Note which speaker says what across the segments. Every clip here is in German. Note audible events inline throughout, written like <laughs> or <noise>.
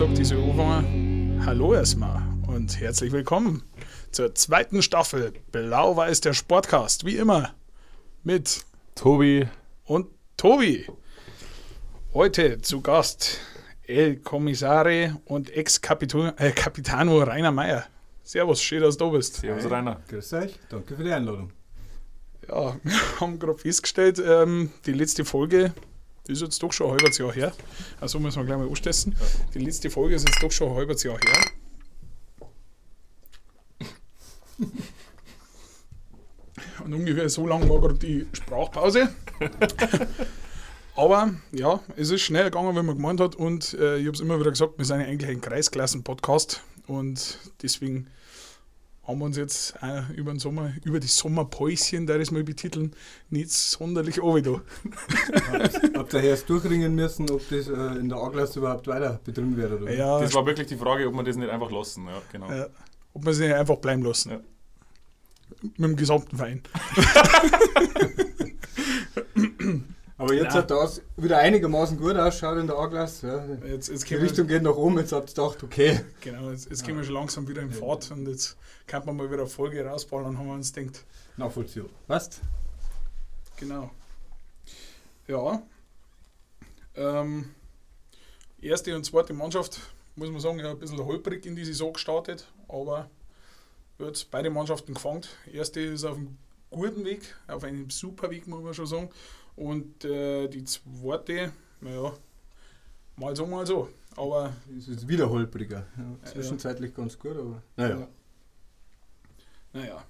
Speaker 1: sagt diese anfangen. Hallo erstmal und herzlich willkommen zur zweiten Staffel Blau-Weiß der Sportcast. Wie immer mit
Speaker 2: Tobi
Speaker 1: und Tobi. Heute zu Gast El Kommissare und Ex-Capitano äh, Rainer Meier. Servus, schön, dass du da bist.
Speaker 2: Servus, Rainer.
Speaker 3: Grüß euch, danke für die Einladung.
Speaker 1: Ja, <laughs> wir haben gerade festgestellt, ähm, die letzte Folge ist jetzt doch schon ein halbes Jahr her. Also müssen wir gleich mal anstessen. Die letzte Folge ist jetzt doch schon ein halbes Jahr her. <laughs> Und ungefähr so lang war gerade die Sprachpause. <laughs> Aber ja, es ist schnell gegangen, wie man gemeint hat. Und äh, ich habe es immer wieder gesagt, wir sind eigentlich ein Kreisklassen-Podcast. Und deswegen haben wir uns jetzt auch über den Sommer, über die Sommerpäuschen, da das mal betiteln, nicht sonderlich da.
Speaker 3: Habt ihr erst durchringen müssen, ob das äh, in der A-Klasse überhaupt weiter betrieben wird? Oder?
Speaker 2: Ja, das war wirklich die Frage, ob man das nicht einfach lassen. Ja, genau. Ja,
Speaker 1: ob man es nicht einfach bleiben lassen. Ja. Mit dem gesamten Verein. <laughs> <laughs>
Speaker 3: Aber jetzt Nein. hat das wieder einigermaßen gut ausschaut in der A-Klasse. Ja. Jetzt, jetzt die Richtung geht nach oben, jetzt habt ihr gedacht, okay.
Speaker 1: Genau, jetzt, jetzt ja. gehen wir schon langsam wieder in Fahrt und jetzt kann man mal wieder eine Folge rausballen, haben wir uns gedacht.
Speaker 3: Nachvollziehbar. Was?
Speaker 1: Genau. Ja. Ähm, erste und zweite Mannschaft, muss man sagen, ja, ein bisschen holprig in die Saison gestartet, aber wird beide Mannschaften gefangen. Erste ist auf einem guten Weg, auf einem super Weg, muss man schon sagen. Und äh, die zweite, naja, mal so, mal so. Aber
Speaker 3: es ist wieder holpriger. Ja, zwischenzeitlich ja. ganz gut, aber
Speaker 1: naja. Naja.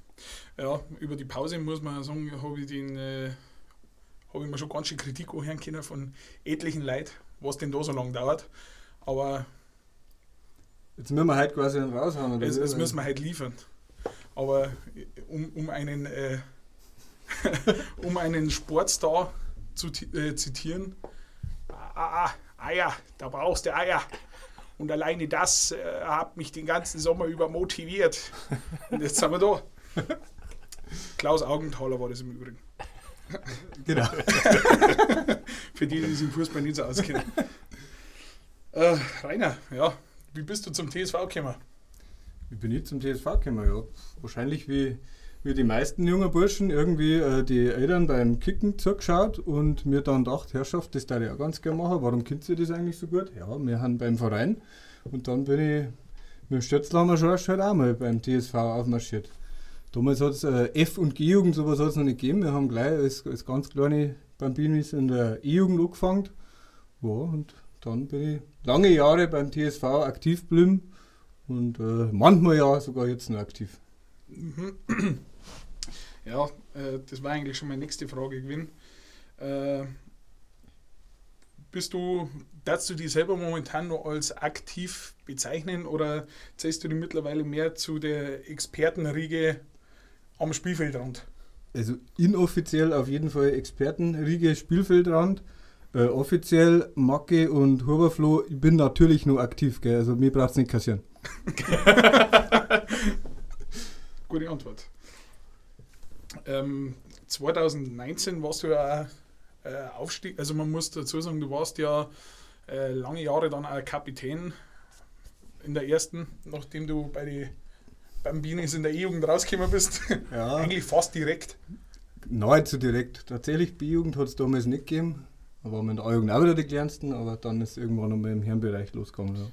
Speaker 1: Ja, über die Pause muss man sagen, habe ich den äh, habe ich mir schon ganz schön Kritik anhören können von etlichen Leuten, was denn da so lange dauert. Aber
Speaker 3: jetzt müssen wir halt quasi raushauen.
Speaker 1: Oder? Jetzt, müssen wir halt liefern. Aber um, um einen äh, <laughs> um einen Sportstar zu äh, zitieren. Ah, ah, Eier, da brauchst du Eier. Und alleine das äh, hat mich den ganzen Sommer über motiviert. Und jetzt sind wir da. Klaus Augenthaler war das im Übrigen. <laughs>
Speaker 3: Genau. <laughs>
Speaker 1: Für die, die sich im Fußball nicht so auskennen. Äh, Rainer, ja, wie bist du zum TSV gekommen?
Speaker 3: Wie bin ich zum TSV gekommen? Ja, wahrscheinlich wie wie die meisten jungen Burschen irgendwie äh, die Eltern beim Kicken zugeschaut und mir dann gedacht, Herrschaft, das darf ich auch ganz gerne machen. Warum kennt ihr das eigentlich so gut? Ja, wir haben beim Verein und dann bin ich mit dem Stützlammer Schorsch halt auch mal beim TSV aufmarschiert. Damals hat es äh, F- und G-Jugend, sowas hat noch nicht gegeben. Wir haben gleich als, als ganz kleine Bambinis in der E-Jugend angefangen. Ja, und dann bin ich lange Jahre beim TSV aktiv geblieben und äh, manchmal ja sogar jetzt noch aktiv.
Speaker 1: Ja, äh, das war eigentlich schon meine nächste Frage gewesen. Äh, bist du, darfst du dich selber momentan noch als aktiv bezeichnen oder zählst du dich mittlerweile mehr zu der Expertenriege am Spielfeldrand?
Speaker 3: Also inoffiziell auf jeden Fall Expertenriege Spielfeldrand. Äh, offiziell Macke und Huberfloh, ich bin natürlich nur aktiv, gell? also mir braucht es nicht kassieren. <laughs>
Speaker 1: Gute Antwort. Ähm, 2019 warst du ja äh, Aufstieg, also man muss dazu sagen, du warst ja äh, lange Jahre dann auch Kapitän in der ersten, nachdem du bei den Bambinis in der E-Jugend rausgekommen bist. <laughs> Ja. Eigentlich fast direkt.
Speaker 3: Nahezu direkt. Tatsächlich B-Jugend hat es damals nicht gegeben. Da waren wir in der A-Jugend auch wieder die kleinsten, aber dann ist irgendwann nochmal im Herrenbereich losgegangen. Ja.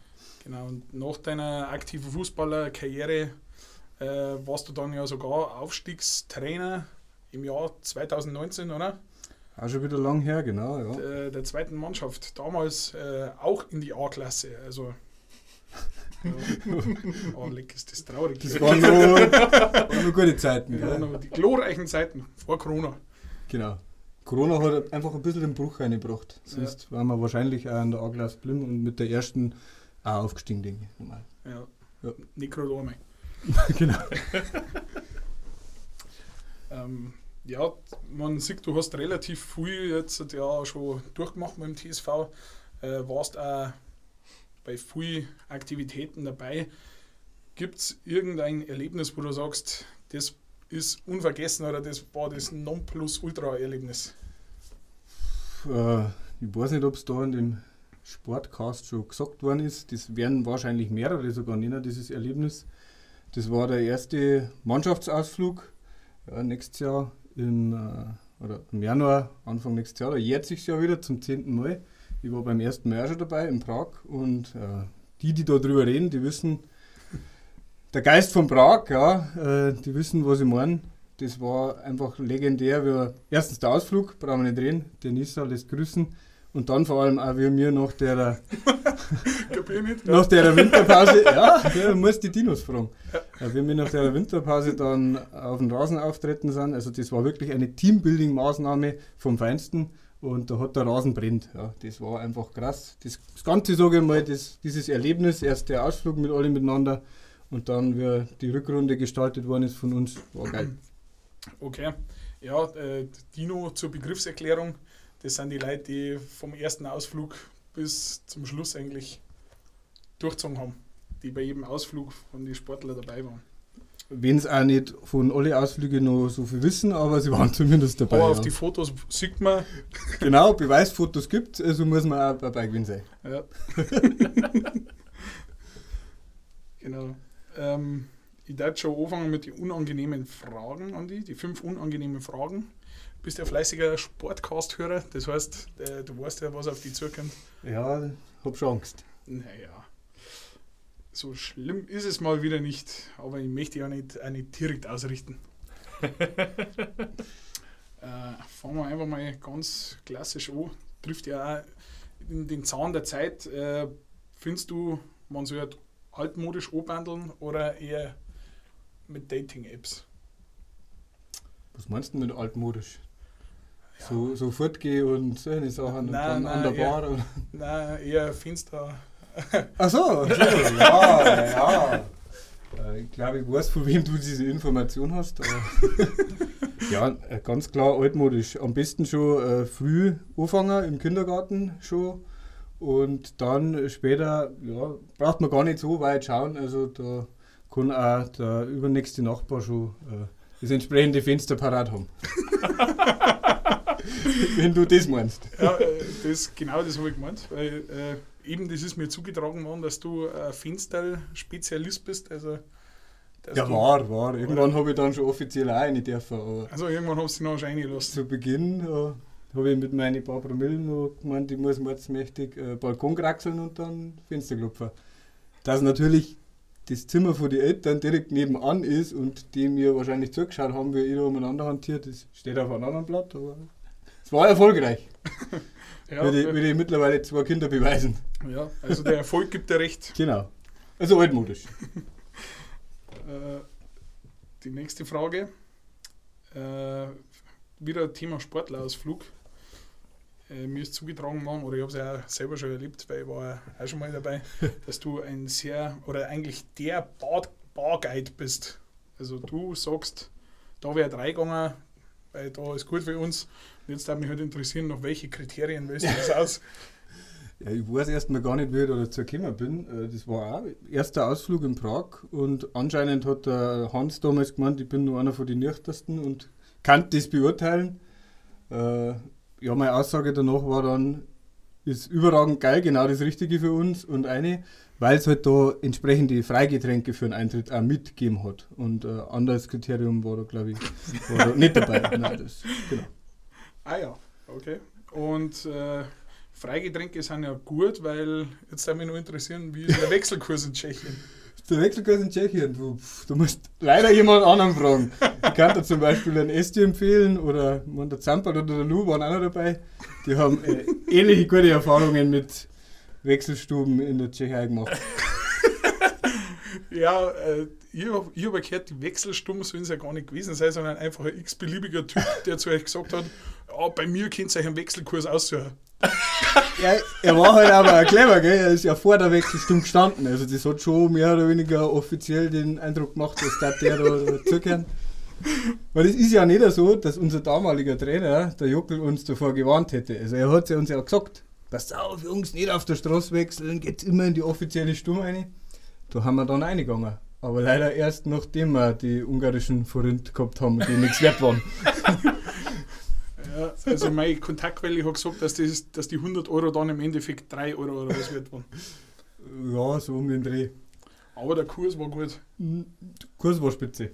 Speaker 1: Genau, und nach deiner aktiven Fußballerkarriere äh, warst du dann ja sogar Aufstiegstrainer im Jahr 2019, oder?
Speaker 3: Auch schon wieder lang her, genau. Ja.
Speaker 1: Der, der zweiten Mannschaft, damals äh, auch in die A-Klasse. Also, <laughs> ja. oh, leck, ist das traurig.
Speaker 3: Das waren nur, <laughs> waren nur gute Zeiten.
Speaker 1: Ja, ja. Die glorreichen Zeiten vor Corona.
Speaker 3: Genau. Corona hat einfach ein bisschen den Bruch reingebracht. Sonst ja. waren wir wahrscheinlich auch an der A-Klasse blim und mit der ersten auch aufgestiegen, denke ich. Normal.
Speaker 1: Ja, ja. einmal. <laughs>
Speaker 3: genau.
Speaker 1: ähm, ja, man sieht, du hast relativ viel jetzt ja schon durchgemacht mit dem TSV, äh, warst auch bei vielen Aktivitäten dabei. Gibt es irgendein Erlebnis, wo du sagst, das ist unvergessen oder das war das Nonplusultra-Erlebnis?
Speaker 3: Äh, ich weiß nicht, ob es da in dem Sportcast schon gesagt worden ist. Das werden wahrscheinlich mehrere sogar nennen, dieses Erlebnis. Das war der erste Mannschaftsausflug. Ja, nächstes Jahr im, äh, oder im Januar, Anfang nächstes Jahr, da jährt sich ja wieder zum zehnten Mal. Ich war beim ersten Mal schon dabei in Prag und äh, die, die da drüber reden, die wissen, der Geist von Prag, ja, äh, die wissen, was ich meine. Das war einfach legendär. Wir, erstens der Ausflug, brauchen wir nicht reden, der Nisa lässt grüßen. Und dann vor allem auch wie mir nach der, <laughs> nach der Winterpause, <laughs> ja, du musst die Dinos fragen. Ja. Wie wir nach der Winterpause dann auf dem Rasen auftreten sind, also das war wirklich eine Teambuilding-Maßnahme vom Feinsten und da hat der Rasen brennt. Ja, das war einfach krass. Das, das Ganze, sage ich mal, das, dieses Erlebnis, erst der Ausflug mit allen miteinander und dann, wie die Rückrunde gestaltet worden ist von uns, war geil.
Speaker 1: Okay, ja, äh, Dino zur Begriffserklärung. Das sind die Leute, die vom ersten Ausflug bis zum Schluss eigentlich durchgezogen haben, die bei jedem Ausflug von den Sportler dabei waren.
Speaker 3: Wenn es auch nicht von allen Ausflügen noch so viel wissen, aber sie <laughs> waren zumindest dabei. Aber
Speaker 1: auf ja. die Fotos sieht man.
Speaker 3: Genau, Beweisfotos gibt also muss man auch dabei gewesen sein.
Speaker 1: Ja. <laughs> genau. Ähm, ich werde schon anfangen mit den unangenehmen Fragen an die, die fünf unangenehmen Fragen bist ja fleißiger Sportcast-Hörer, das heißt, äh, du weißt ja, was auf die zukommt.
Speaker 3: Ja, hab schon Angst.
Speaker 1: Naja, so schlimm ist es mal wieder nicht, aber ich möchte ja nicht, auch nicht direkt ausrichten. <laughs> äh, fangen wir einfach mal ganz klassisch an. Trifft ja auch in den Zahn der Zeit. Äh, findest du, man sollte altmodisch anbandeln oder eher mit Dating-Apps?
Speaker 3: Was meinst du mit altmodisch? So, so fortgehe und solche Sachen und dann
Speaker 1: nein, an der Bar? Eher, nein, eher finster. <laughs>
Speaker 3: Ach so, <laughs> ja, ja. Äh, ich glaube, ich weiß, von wem du diese Information hast. <laughs> ja, äh, ganz klar altmodisch. Am besten schon äh, früh anfangen, im Kindergarten schon. Und dann später, ja, braucht man gar nicht so weit schauen. Also da kann auch der übernächste Nachbar schon äh, das entsprechende Fenster parat haben. <laughs> Wenn du das meinst.
Speaker 1: Ja, äh, das, genau das habe ich gemeint. Weil äh, eben das ist mir zugetragen worden, dass du ein Finstyle-Spezialist bist. Also,
Speaker 3: ja, war, war. Irgendwann habe ich dann schon offiziell auch eine dürfen.
Speaker 1: Also irgendwann hast du noch schon reingelassen.
Speaker 3: Zu Beginn äh, habe ich mit meinen paar Promillen noch gemeint, ich muss mordsmächtig äh, Balkon kraxeln und dann Fenster klopfen. Dass natürlich das Zimmer von den Eltern direkt nebenan ist und die mir wahrscheinlich zugeschaut haben, wie da umeinander hantiert, das steht auf einem anderen Blatt, aber es war erfolgreich. <laughs> ja, würde, ich, würde ich mittlerweile zwei Kinder beweisen.
Speaker 1: Ja, also der Erfolg gibt dir recht.
Speaker 3: Genau. Also altmodisch. <laughs>
Speaker 1: äh, die nächste Frage. Äh, wieder Thema Sportlerausflug. Äh, mir ist zugetragen worden, oder ich habe es ja auch selber schon erlebt, weil ich war auch schon mal dabei, <laughs> dass du ein sehr, oder eigentlich der Bar Barguide bist. Also du sagst, da wäre drei gegangen, weil da ist gut für uns. Und jetzt darf mich halt interessieren, nach welchen Kriterien wählst du das <laughs> aus?
Speaker 3: Ja, ich weiß erstmal gar nicht, wie ich da dazu gekommen bin. Äh, das war auch erster Ausflug in Prag und anscheinend hat der Hans damals gemeint, ich bin nur einer von den Nüchtersten und kann das beurteilen. Ja, meine Aussage danach war dann, ist überragend geil, genau das Richtige für uns und eine, weil es halt da entsprechende Freigetränke für den Eintritt auch mitgegeben hat. Und ein äh, anderes Kriterium war da, glaube ich, da nicht dabei. <laughs> Nein, das,
Speaker 1: genau. Ah ja, okay. Und äh, Freigetränke sind ja gut, weil jetzt würde mich nur interessieren, wie ist der Wechselkurs in Tschechien?
Speaker 3: Der Wechselkurs in Tschechien, du, du musst leider jemand anderen fragen. Ich kann dir zum Beispiel einen Esti empfehlen oder der Zampel oder der Lou waren auch noch dabei. Die haben äh, ähnliche gute Erfahrungen mit Wechselstuben in der Tschechei gemacht.
Speaker 1: ja, äh, ich habe hab gehört, die Wechselstuben sollen es ja gar nicht gewesen sein, sondern einfach ein x-beliebiger Typ, der zu euch gesagt hat, ja, bei mir könnt ihr euch einen Wechselkurs aussuchen.
Speaker 3: Ja, er war halt aber clever, gell? er ist ja vor der Wechselstunde gestanden. Also das hat schon mehr oder weniger offiziell den Eindruck gemacht, dass der, da zugehört. Weil es ist ja nicht so, dass unser damaliger Trainer, der Jockel, uns davor gewarnt hätte. Also er hat ja uns ja gesagt, passt auf, Jungs, nicht auf der Straße wechseln, geht immer in die offizielle Stimme rein. Da haben wir dann eingegangen. Aber leider erst nachdem wir die ungarischen Forint gehabt haben, die nichts wert waren. <laughs>
Speaker 1: ja, Also meine Kontaktquelle hat gesagt, dass, das, dass die 100 Euro dann im Endeffekt 3 Euro oder was wird waren.
Speaker 3: Ja, so um den Dreh.
Speaker 1: Aber der Kurs war gut.
Speaker 3: Kurs war spitze.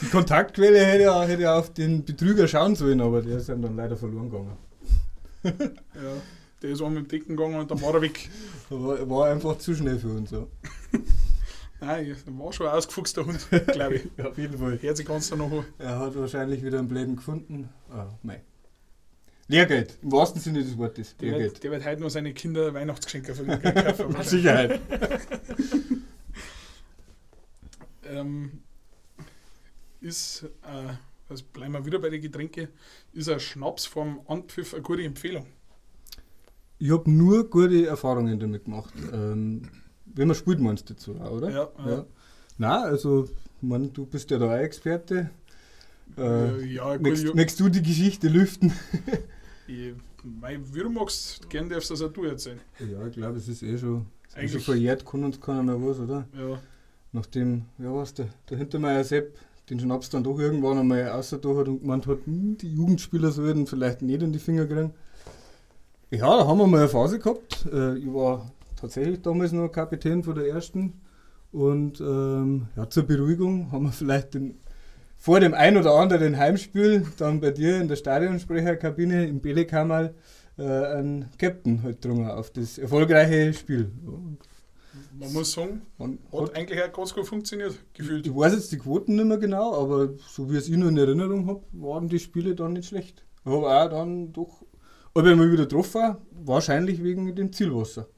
Speaker 3: Die Kontaktquelle hätte ja, hätte ja auf den Betrüger schauen sollen, aber der ist dann leider verloren gegangen.
Speaker 1: Ja, der ist einmal mit dem Decken gegangen und dann war er weg.
Speaker 3: War, war einfach zu schnell für uns. Ja.
Speaker 1: Nein, der war schon ein ausgefuchster Hund, <laughs> glaube ich.
Speaker 3: Ja, auf jeden Fall.
Speaker 1: Hört sich ganz noch.
Speaker 3: Er hat wahrscheinlich wieder ein Leben gefunden. Ah, mei. Lehrgeld, im wahrsten Sinne des Wortes.
Speaker 1: Der
Speaker 3: Lehrgeld.
Speaker 1: wird, der wird heute noch seine Kinder Weihnachtsgeschenke von ihm kaufen. <laughs>
Speaker 3: Mit Sicherheit. <laughs>
Speaker 1: ähm, ist, äh, also bleiben wir wieder bei den Getränken, ist ein Schnaps vom Anpfiff eine gute Empfehlung.
Speaker 3: Ich habe nur gute Erfahrungen damit gemacht. Ähm, wenn man spielt, meinst du dazu, auch, oder?
Speaker 1: Ja, ja.
Speaker 3: Nein, also, ich mein, du bist ja da auch Experte. Äh,
Speaker 1: Äh, ja, gut,
Speaker 3: möchtest,
Speaker 1: ja,
Speaker 3: möchtest du die Geschichte lüften? <laughs>
Speaker 1: ich, mei, wie du magst, gern darfst du das auch du erzählen.
Speaker 3: Ja, ich glaube, es ist eh schon, ist eh schon verjährt, kann uns keiner mehr was, oder?
Speaker 1: Ja,
Speaker 3: Nachdem, ja was, der, der Hintermeier Sepp den Schnaps dann doch irgendwann einmal außer da hat und gemeint hat, hm, die Jugendspieler sollten vielleicht nicht in die Finger kriegen. Ja, da haben wir mal eine Phase gehabt. Äh, ich war tatsächlich damals noch Kapitän von der ersten. Und ähm, ja, zur Beruhigung haben wir vielleicht den, vor dem ein oder anderen Heimspiel dann bei dir in der Stadionsprecherkabine im Belekammerl äh, einen Captain halt getrunken auf das erfolgreiche Spiel.
Speaker 1: man muss sagen,
Speaker 3: Und
Speaker 1: hat eigentlich auch ganz gut funktioniert, gefühlt.
Speaker 3: ich weiß jetzt die Quoten nicht mehr genau, aber so wie ich es ich noch in Erinnerung habe, waren die Spiele dann nicht schlecht. Habe auch dann doch, ob ich mal wieder getroffen war, wahrscheinlich wegen dem Zielwasser.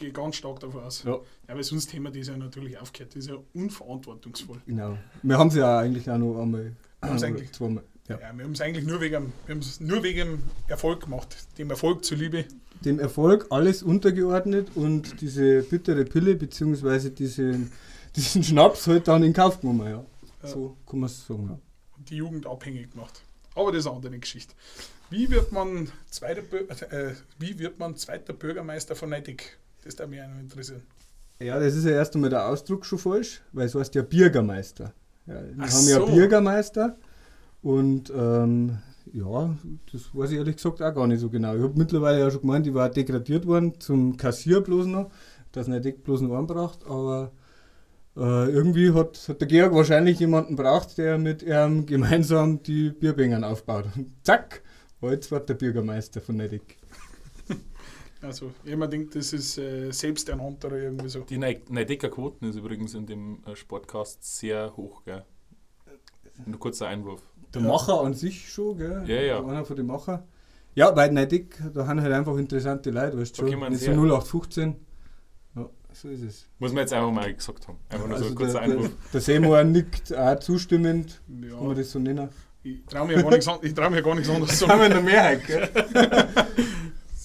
Speaker 1: Gehe ganz stark davon aus.
Speaker 3: Ja.
Speaker 1: Ja, weil sonst Thema das ja natürlich aufgehört. Das ist ja unverantwortungsvoll.
Speaker 3: Genau. Wir haben sie ja eigentlich auch noch einmal.
Speaker 1: Haben's
Speaker 3: äh,
Speaker 1: eigentlich.
Speaker 3: Zweimal. Ja.
Speaker 1: Ja, wir haben es eigentlich nur wegen, wir nur wegen Erfolg gemacht. Dem Erfolg zuliebe.
Speaker 3: Dem Erfolg alles untergeordnet und diese bittere Pille bzw. Diese, diesen Schnaps halt dann in Kauf genommen. Ja.
Speaker 1: Ja.
Speaker 3: So kann man es sagen.
Speaker 1: Und die Jugend abhängig gemacht. Aber das ist eine andere Geschichte. Wie wird man zweiter, äh, wie wird man zweiter Bürgermeister von Neidig? Das würde mich auch noch interessieren.
Speaker 3: Ja, das ist ja erst einmal der Ausdruck schon falsch, weil es heißt ja Bürgermeister. Ja, wir
Speaker 1: Ach
Speaker 3: haben ja
Speaker 1: so.
Speaker 3: Bürgermeister und ähm, ja, das weiß ich ehrlich gesagt auch gar nicht so genau. Ich habe mittlerweile ja schon gemeint, ich war degradiert worden zum Kassier bloß noch, dass nicht bloß einen braucht, aber äh, irgendwie hat, hat der Georg wahrscheinlich jemanden braucht, der mit ihm gemeinsam die Bierbängern aufbaut. Und <laughs> zack, jetzt wird der Bürgermeister von Nedick.
Speaker 1: Also, immer denkt, das ist äh, selbsternannt oder irgendwie so.
Speaker 2: Die Neidecker Quoten ist übrigens in dem äh, Sportcast sehr hoch, gell? Ein kurzer Einwurf.
Speaker 3: Der
Speaker 1: Ja.
Speaker 3: Macher an sich schon, gell?
Speaker 2: Ja, ja.
Speaker 3: Einer von den Macher. Ja, weil Neidig, da haben halt einfach interessante Leute, weißt du
Speaker 2: Da
Speaker 3: schon. Nicht so
Speaker 2: her.
Speaker 3: 0815. Ja, so ist es.
Speaker 2: Muss man jetzt einfach mal gesagt haben. Einfach nur so
Speaker 3: Also
Speaker 2: ein kurzer
Speaker 3: der, der,
Speaker 2: Einwurf.
Speaker 3: der Seymour nickt auch zustimmend, kann
Speaker 1: Ja,
Speaker 3: man das so nennen.
Speaker 1: ich traue mir, ja gar nichts an- ich trau mir gar nichts anderes zu
Speaker 3: Haben wir in der Mehrheit, gell? <laughs>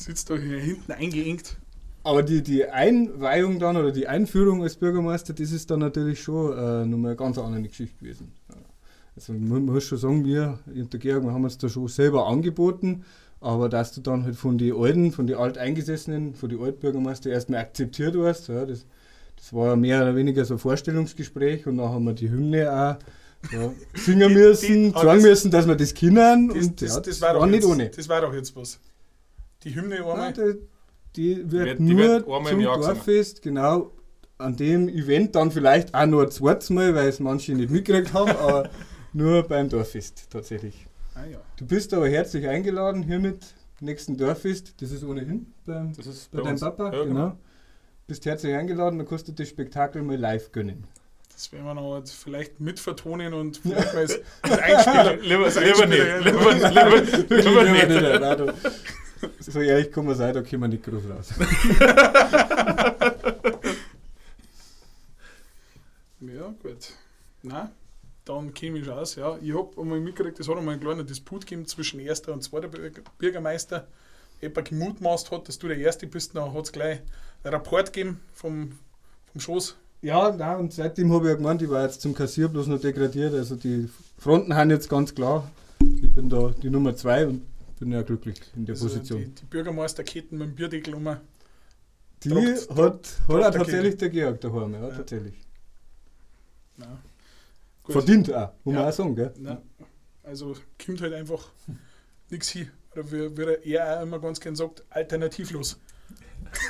Speaker 1: Sitzt da hier hinten eingeengt.
Speaker 3: Aber die, die Einweihung dann oder die Einführung als Bürgermeister, das ist dann natürlich schon äh, nochmal eine ganz andere Geschichte gewesen. Ja. Also man muss schon sagen, wir in der Georg, wir haben uns da schon selber angeboten, aber dass du dann halt von den Alten, von den Alteingesessenen, von den Altbürgermeister erstmal akzeptiert wirst, ja, das, das war mehr oder weniger so ein Vorstellungsgespräch und dann haben wir die Hymne auch ja, <laughs> singen
Speaker 1: Die-
Speaker 3: müssen,
Speaker 1: die-
Speaker 3: sagen
Speaker 1: das-
Speaker 3: müssen, dass wir das können
Speaker 1: Das,
Speaker 3: und
Speaker 1: das,
Speaker 3: ja,
Speaker 1: das, war doch
Speaker 3: war nicht
Speaker 1: jetzt,
Speaker 3: ohne.
Speaker 1: das war doch jetzt was. Die Hymne einmal.
Speaker 3: die, die wird
Speaker 2: die
Speaker 3: nur
Speaker 2: wird einmal im
Speaker 3: zum. Dorffest, genau, an dem Event dann vielleicht auch nur ein zweites Mal, weil es manche nicht mitgekriegt haben, <laughs> aber nur beim Dorffest tatsächlich.
Speaker 1: Ah, ja.
Speaker 3: Du bist aber herzlich eingeladen hiermit nächsten Dorffest, das ist ohnehin beim,
Speaker 2: Das ist
Speaker 3: bei
Speaker 2: bei
Speaker 3: deinem. Papa,
Speaker 2: Ja,
Speaker 3: genau. Bist herzlich eingeladen, dann kannst du das Spektakel mal live gönnen.
Speaker 1: Das werden wir noch vielleicht mitvertonen und <laughs> vielleicht mal als, als Einspieler.
Speaker 2: Lieber,
Speaker 1: als
Speaker 2: lieber nicht.
Speaker 1: Einspieler-
Speaker 2: Lieber, <laughs> lieber, lieber nicht.
Speaker 3: Nein, <laughs> so ehrlich kann man sein, da können wir nicht groß raus. <laughs>
Speaker 1: Ja, gut. Na, dann käme ich aus. Ja, ich habe einmal mitgekriegt, es hat einmal einen kleinen Disput gegeben zwischen erster und zweiter Bürger- Bürgermeister. Jemand gemutmaßt hat, dass du der Erste bist, dann hat es gleich einen Rapport gegeben vom, vom Schoß.
Speaker 3: Ja, nein, und seitdem habe ich ja gemeint, ich war jetzt zum Kassier bloß noch degradiert. Also die Fronten haben jetzt ganz klar. Ich bin da die Nummer zwei und bin ja glücklich in der
Speaker 1: Also
Speaker 3: Position.
Speaker 1: die, die Bürgermeisterketten mit dem Bierdeckel um.
Speaker 3: Die, hat, hat auch
Speaker 1: der
Speaker 3: tatsächlich der Georg daheim, ja,
Speaker 1: Ja.
Speaker 3: tatsächlich.
Speaker 1: Na.
Speaker 3: Verdient auch, muss man
Speaker 1: Ja.
Speaker 3: auch sagen, gell?
Speaker 1: Na, Also kommt halt einfach nichts hin. Oder wie, wie er auch immer ganz gern sagt, alternativlos.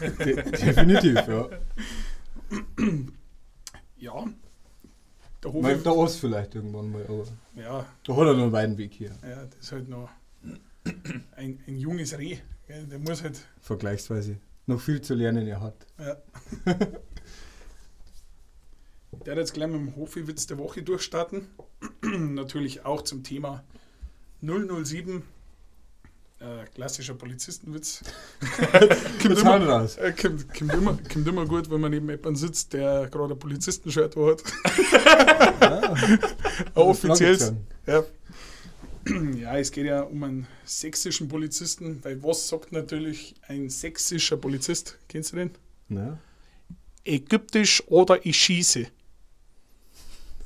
Speaker 3: De definitiv, ja.
Speaker 1: Ja. Der
Speaker 3: Mal
Speaker 1: Hof,
Speaker 3: der Ost vielleicht irgendwann mal, aber
Speaker 1: ja,
Speaker 3: da hat er noch einen weiten Weg hier.
Speaker 1: ja, das ist halt noch <coughs> ein, ein junges Reh. Gell? Der muss halt
Speaker 3: Vergleichsweise. Noch viel zu lernen er hat.
Speaker 1: Ja. <laughs> Der hat jetzt gleich mit dem Hofi-Witz der Woche durchstarten. <coughs> Natürlich auch zum Thema 007. Äh, klassischer Polizistenwitz. <laughs> kommt, immer,
Speaker 3: raus.
Speaker 1: äh, kommt, kommt, immer, kommt immer gut, wenn man neben jemandem sitzt, der gerade ein Polizistenshirt hat.
Speaker 3: Ah, <laughs>
Speaker 1: offizielles.
Speaker 3: Fragezeichen.
Speaker 1: Ja. <clears throat> ja, es geht ja um einen sächsischen Polizisten, weil was sagt natürlich ein sächsischer Polizist? Kennst du den?
Speaker 3: Na,
Speaker 1: Ägyptisch oder ich schieße.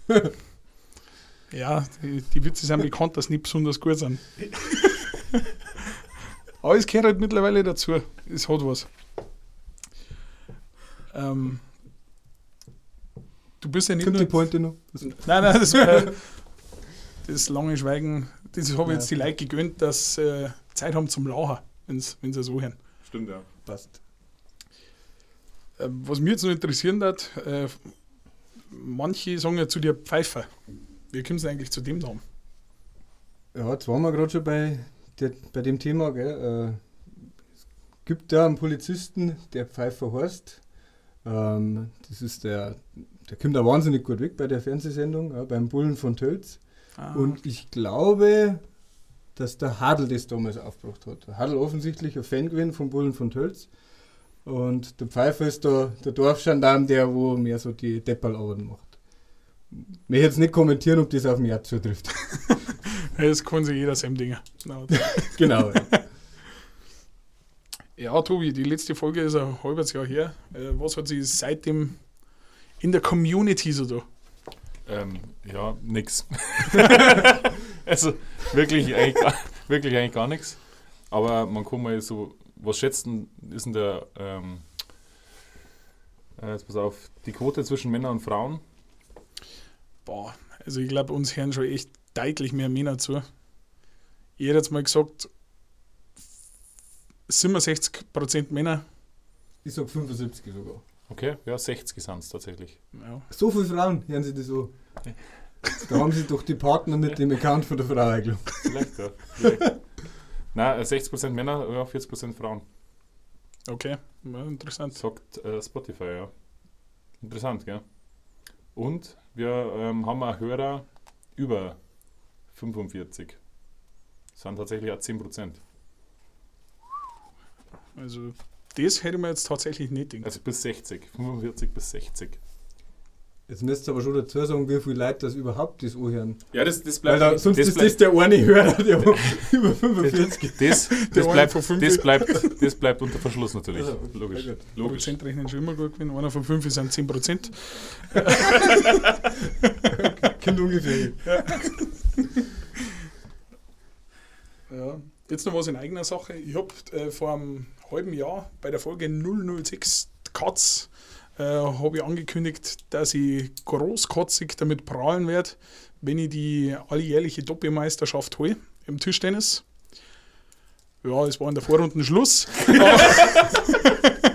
Speaker 1: <laughs> ja, die, die Witze sind bekannt, dass nicht besonders gut sind. <laughs> Aber es gehört halt mittlerweile dazu. Es hat was. Ähm, du bist ja nicht
Speaker 3: kommt
Speaker 1: nur.
Speaker 3: die Pointe noch?
Speaker 1: Nein, nein, das, äh, das lange Schweigen, das habe ich jetzt die Leute gegönnt, dass sie äh, Zeit haben zum Lachen, wenn sie so hören.
Speaker 2: Stimmt, ja.
Speaker 3: Passt.
Speaker 1: Äh, was mich jetzt noch interessieren hat, äh, manche sagen ja zu dir Pfeifer. Wie kommst du eigentlich zu dem Namen?
Speaker 3: Ja, jetzt waren wir gerade schon bei, der, bei dem Thema. Gell? Äh, es gibt ja einen Polizisten, der Pfeiffer heißt. Ähm, das ist der, der kommt da wahnsinnig gut weg bei der Fernsehsendung, ja, beim Bullen von Tölz.
Speaker 1: Ah,
Speaker 3: Und ich glaube, dass der Hadl das damals aufgebracht hat. Der Hadl offensichtlich ein Fan gewesen vom Bullen von Tölz. Und der Pfeiffer ist da der Dorfgendarm, der wo mehr so die Depperlarbeiten macht. Ich möchte jetzt nicht kommentieren, ob das auf mich zutrifft. <laughs>
Speaker 1: das kann sich jeder seinem Ding. <laughs> Genau.
Speaker 3: ja. <laughs>
Speaker 1: Ja, Tobi, die letzte Folge ist ein halbes Jahr her. Äh, was hat sich seitdem in der Community so da?
Speaker 2: Ähm, ja, nix. <laughs> also wirklich eigentlich, gar, wirklich eigentlich gar nichts. Aber man kann mal so, was schätzen, ist denn der, ähm, äh, jetzt pass auf, die Quote zwischen Männern und Frauen?
Speaker 1: Boah, also ich glaube, uns hören schon echt deutlich mehr Männer zu. Ich hätte jetzt mal gesagt, 67% Männer.
Speaker 3: Ich sag 75 sogar.
Speaker 2: Okay, ja, 60 sind es tatsächlich.
Speaker 1: Ja.
Speaker 3: So viele Frauen, hören Sie das so? Da haben Sie doch die Partner mit dem Account von der Frau eingeloggt.
Speaker 2: Vielleicht, ja. Vielleicht. Nein, äh, 60% Männer, ja, 40% Frauen.
Speaker 1: Okay, ja, interessant.
Speaker 2: Sagt äh, Spotify, ja. Interessant, gell? Und wir ähm, haben auch Hörer über 45. Das sind tatsächlich auch 10%.
Speaker 1: Also, das hätte man jetzt tatsächlich nicht gedacht.
Speaker 2: Also bis 60. 45 bis 60.
Speaker 3: Jetzt müsst ihr aber schon dazu sagen, wie viele Leute das überhaupt das anhören.
Speaker 2: Ja, das, das
Speaker 3: Weil
Speaker 2: bleibt.
Speaker 3: da, sonst
Speaker 2: das,
Speaker 3: ist das der eine Hörer, der <laughs> über 45
Speaker 2: das, <laughs> das,
Speaker 1: eine
Speaker 2: bleibt, das, bleibt, das bleibt unter Verschluss natürlich.
Speaker 3: Also,
Speaker 2: Logisch.
Speaker 3: gut.
Speaker 2: Logisch.
Speaker 1: Prozentrechnen schon immer gut gewesen. Einer von fünf sind 10%. <laughs>
Speaker 3: Kommt ungefähr hin.
Speaker 1: Ja. Jetzt noch was in eigener Sache. Ich habe äh, vor einem halben Jahr bei der Folge 006 Katz äh, habe ich angekündigt, dass ich großkotzig damit prahlen werde, wenn ich die alljährliche Doppelmeisterschaft hole im Tischtennis. Ja, es war in der Vorrunde Schluss. <laughs> <laughs>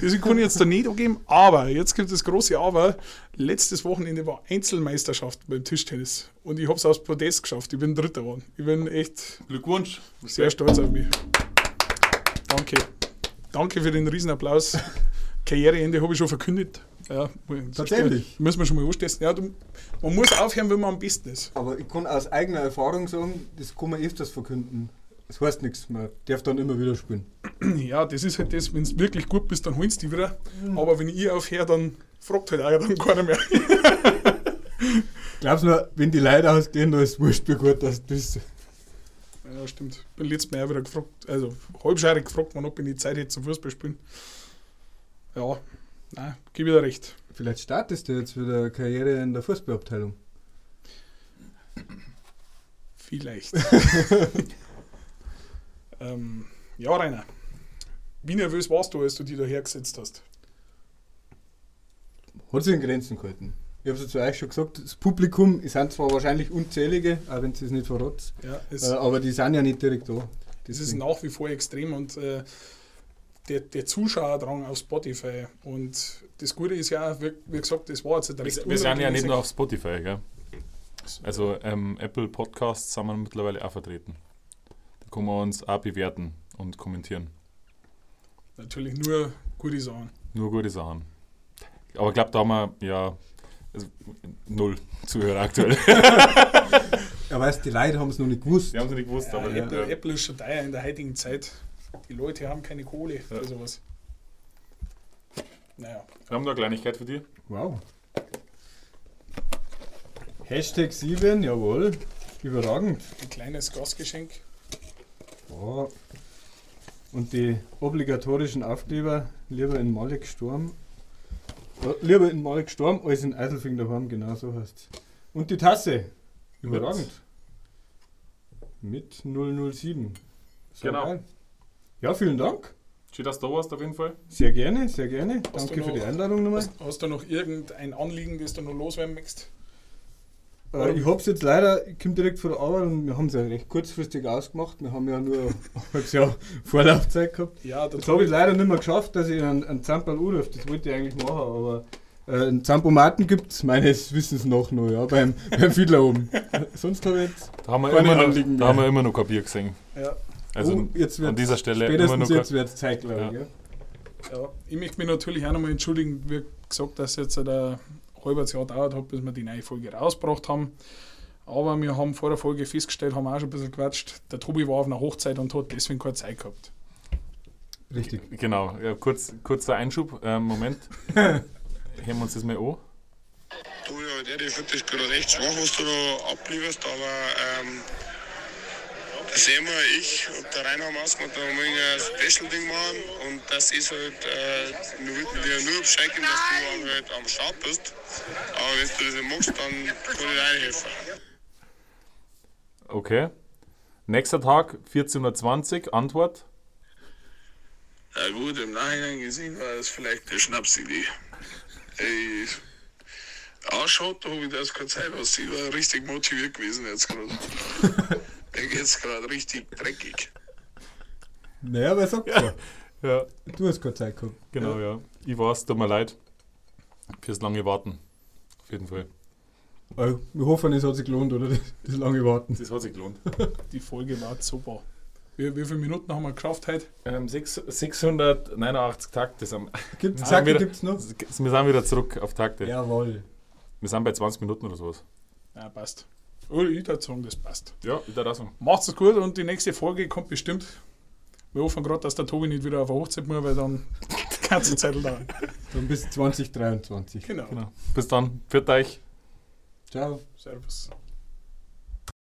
Speaker 1: Das kann ich jetzt da nicht angeben, aber jetzt gibt es das große Aber. Letztes Wochenende war Einzelmeisterschaft beim Tischtennis und ich habe es aufs Podest geschafft. Ich bin Dritter geworden. Ich bin echt
Speaker 2: Glückwunsch.
Speaker 1: sehr stolz auf mich. Danke. Danke für den Riesenapplaus. <laughs> Karriereende habe ich schon verkündet. Ja,
Speaker 3: Tatsächlich?
Speaker 1: Müssen wir schon mal anstessen. Ja, du, man muss aufhören, wenn man am besten ist.
Speaker 3: Aber ich kann aus eigener Erfahrung sagen, das kann man öfters verkünden. Das heißt nichts, man darf dann immer wieder spielen. <clears throat>
Speaker 1: Ja, das ist halt das, wenn du wirklich gut bist, dann holst du die wieder. Aber wenn ich aufhöre, dann fragt halt auch dann keiner mehr. <laughs>
Speaker 3: Glaubst du mir, wenn die Leute ausgehen, da ist es wurscht, wie gut das bist.
Speaker 1: Ja, stimmt. Bin letztes Mal auch wieder gefragt, also halbscheirig gefragt, wann ob ich die Zeit hätte zum Fußball spielen. Ja, nein, gebe ich dir recht.
Speaker 3: Vielleicht startest du jetzt wieder eine Karriere in der Fußballabteilung.
Speaker 1: Vielleicht. <laughs> ähm, ja, Rainer. Wie nervös warst du, als du die da hergesetzt hast?
Speaker 3: Hat sich in Grenzen gehalten. Ich habe es zu euch schon gesagt, das Publikum, es sind zwar wahrscheinlich unzählige, auch wenn sie es nicht verrotzt,
Speaker 1: Ja, es,
Speaker 3: äh, aber die sind ja nicht direkt da.
Speaker 1: das ist nach wie vor extrem und äh, der, der Zuschauerdrang auf Spotify. Und das Gute ist ja, wie, wie gesagt, das war jetzt ein recht
Speaker 2: Wir, wir sind ja nicht nur auf Spotify, gell? Also ähm, Apple Podcasts sind wir mittlerweile auch vertreten. Da kann man uns auch bewerten und kommentieren.
Speaker 1: Natürlich nur gute Sachen.
Speaker 2: Nur gute Sachen. Aber ich glaube, da haben wir ja also, null Zuhörer aktuell. <laughs>
Speaker 3: Ja, weißt die Leute haben es noch nicht gewusst.
Speaker 2: Wir haben es nicht gewusst,
Speaker 1: Ja,
Speaker 2: aber
Speaker 3: ja.
Speaker 1: Apple,
Speaker 2: äh,
Speaker 1: Apple ist schon teuer in der heutigen Zeit. Die Leute haben keine Kohle für
Speaker 2: Ja.
Speaker 1: sowas. Naja,
Speaker 2: wir haben noch eine Kleinigkeit für dich.
Speaker 3: Wow. Hashtag 7, jawohl. Überragend.
Speaker 1: ein kleines Gastgeschenk.
Speaker 3: Ja. Und die obligatorischen Aufkleber lieber in Malek Sturm. Lieber in Malek Sturm als in Eiselfing daheim, genau so heißt Und die Tasse. Überragend. Mit 007. So
Speaker 2: Genau.
Speaker 3: geil. Ja, vielen Dank.
Speaker 2: Schön, dass du da warst auf jeden Fall.
Speaker 3: Sehr gerne, sehr gerne.
Speaker 1: Hast
Speaker 3: Danke
Speaker 1: du
Speaker 3: für
Speaker 1: noch-
Speaker 3: die Einladung nochmal.
Speaker 1: Hast, hast du noch irgendein Anliegen, das du noch loswerden möchtest?
Speaker 3: Äh, ich habe es jetzt leider, ich komme direkt von der Arbeit und wir haben es ja recht kurzfristig ausgemacht. Wir haben ja nur ein <laughs> halbes Jahr Vorlaufzeit gehabt.
Speaker 1: Ja,
Speaker 3: Das habe ich leider nicht mehr geschafft, dass ich einen, einen Zamperl anrufe. Das wollte ich eigentlich machen, aber äh, einen Zampomaten gibt es meines Wissens nach noch, ja, beim, <laughs> beim Fiedler oben. Sonst habe ich jetzt
Speaker 2: Da haben wir,
Speaker 3: Keine
Speaker 2: immer noch,
Speaker 3: Anliegen
Speaker 2: da
Speaker 3: mehr.
Speaker 2: haben wir immer noch kein Bier gesehen.
Speaker 1: Ja,
Speaker 2: Also
Speaker 3: Oh, jetzt
Speaker 2: an dieser Stelle immer noch
Speaker 3: spätestens jetzt wird es Zeit, glaube ich.
Speaker 2: Ja.
Speaker 3: Ja.
Speaker 1: Ich möchte mich natürlich auch nochmal entschuldigen, wie gesagt, dass jetzt ein halbes Jahr dauert hat, bis wir die neue Folge rausgebracht haben. Aber wir haben vor der Folge festgestellt, haben auch schon ein bisschen gequatscht, der Tobi war auf einer Hochzeit und hat deswegen keine Zeit gehabt.
Speaker 3: Richtig.
Speaker 2: Genau, ja, kurz, kurzer Einschub. Ähm, Moment. <laughs> Hören wir uns das mal an.
Speaker 4: Du, ja, der, ich finde das gerade recht schwach, was du da ablieferst, aber ähm, sehen wir, ich und der Rainer haben ausgemacht, da haben wir ein Special-Ding machen und das ist halt, äh, wir wollten dir nur Bescheid geben, dass du auch halt am Start bist, aber wenn du das nicht machst, dann kann ich dir helfen.
Speaker 2: Okay. Nächster Tag, 14.20 Uhr, Antwort.
Speaker 4: Ja gut, im Nachhinein gesehen war das vielleicht eine Schnapsidee. Ey, ausschaut, da habe ich das keine Zeit aus. Ich war richtig motiviert gewesen jetzt gerade. <laughs> Mir geht's gerade richtig dreckig.
Speaker 3: Naja, wer sagt ja.
Speaker 2: Ja,
Speaker 3: Du hast keine Zeit gehabt.
Speaker 2: genau, ja. Ich weiß, tut mir leid. Fürs lange Warten. Auf jeden Fall.
Speaker 3: Äh, wir hoffen, es hat sich gelohnt, oder? Das, das lange Warten.
Speaker 2: Das hat sich gelohnt. <laughs>
Speaker 1: Die Folge war super. Wie, wie viele Minuten haben wir geschafft heute?
Speaker 2: Ähm, sechs- 689 Takte.
Speaker 3: Gibt Zacke
Speaker 2: wieder-
Speaker 3: gibt's noch?
Speaker 2: wir sind wieder zurück auf Takte.
Speaker 3: Jawohl.
Speaker 2: Wir sind bei 20 Minuten oder sowas.
Speaker 1: Ja, passt. Oder ich würde sagen, das passt.
Speaker 2: Ja, ich das sagen.
Speaker 1: Macht's es gut und die nächste Folge kommt bestimmt. Wir hoffen gerade, dass der Tobi nicht wieder auf eine Hochzeit muss, weil dann die ganze Zeit dauern.
Speaker 3: Dann bis 2023.
Speaker 1: Genau.
Speaker 2: Genau. Bis dann. Für euch.
Speaker 3: Ciao.
Speaker 1: Servus.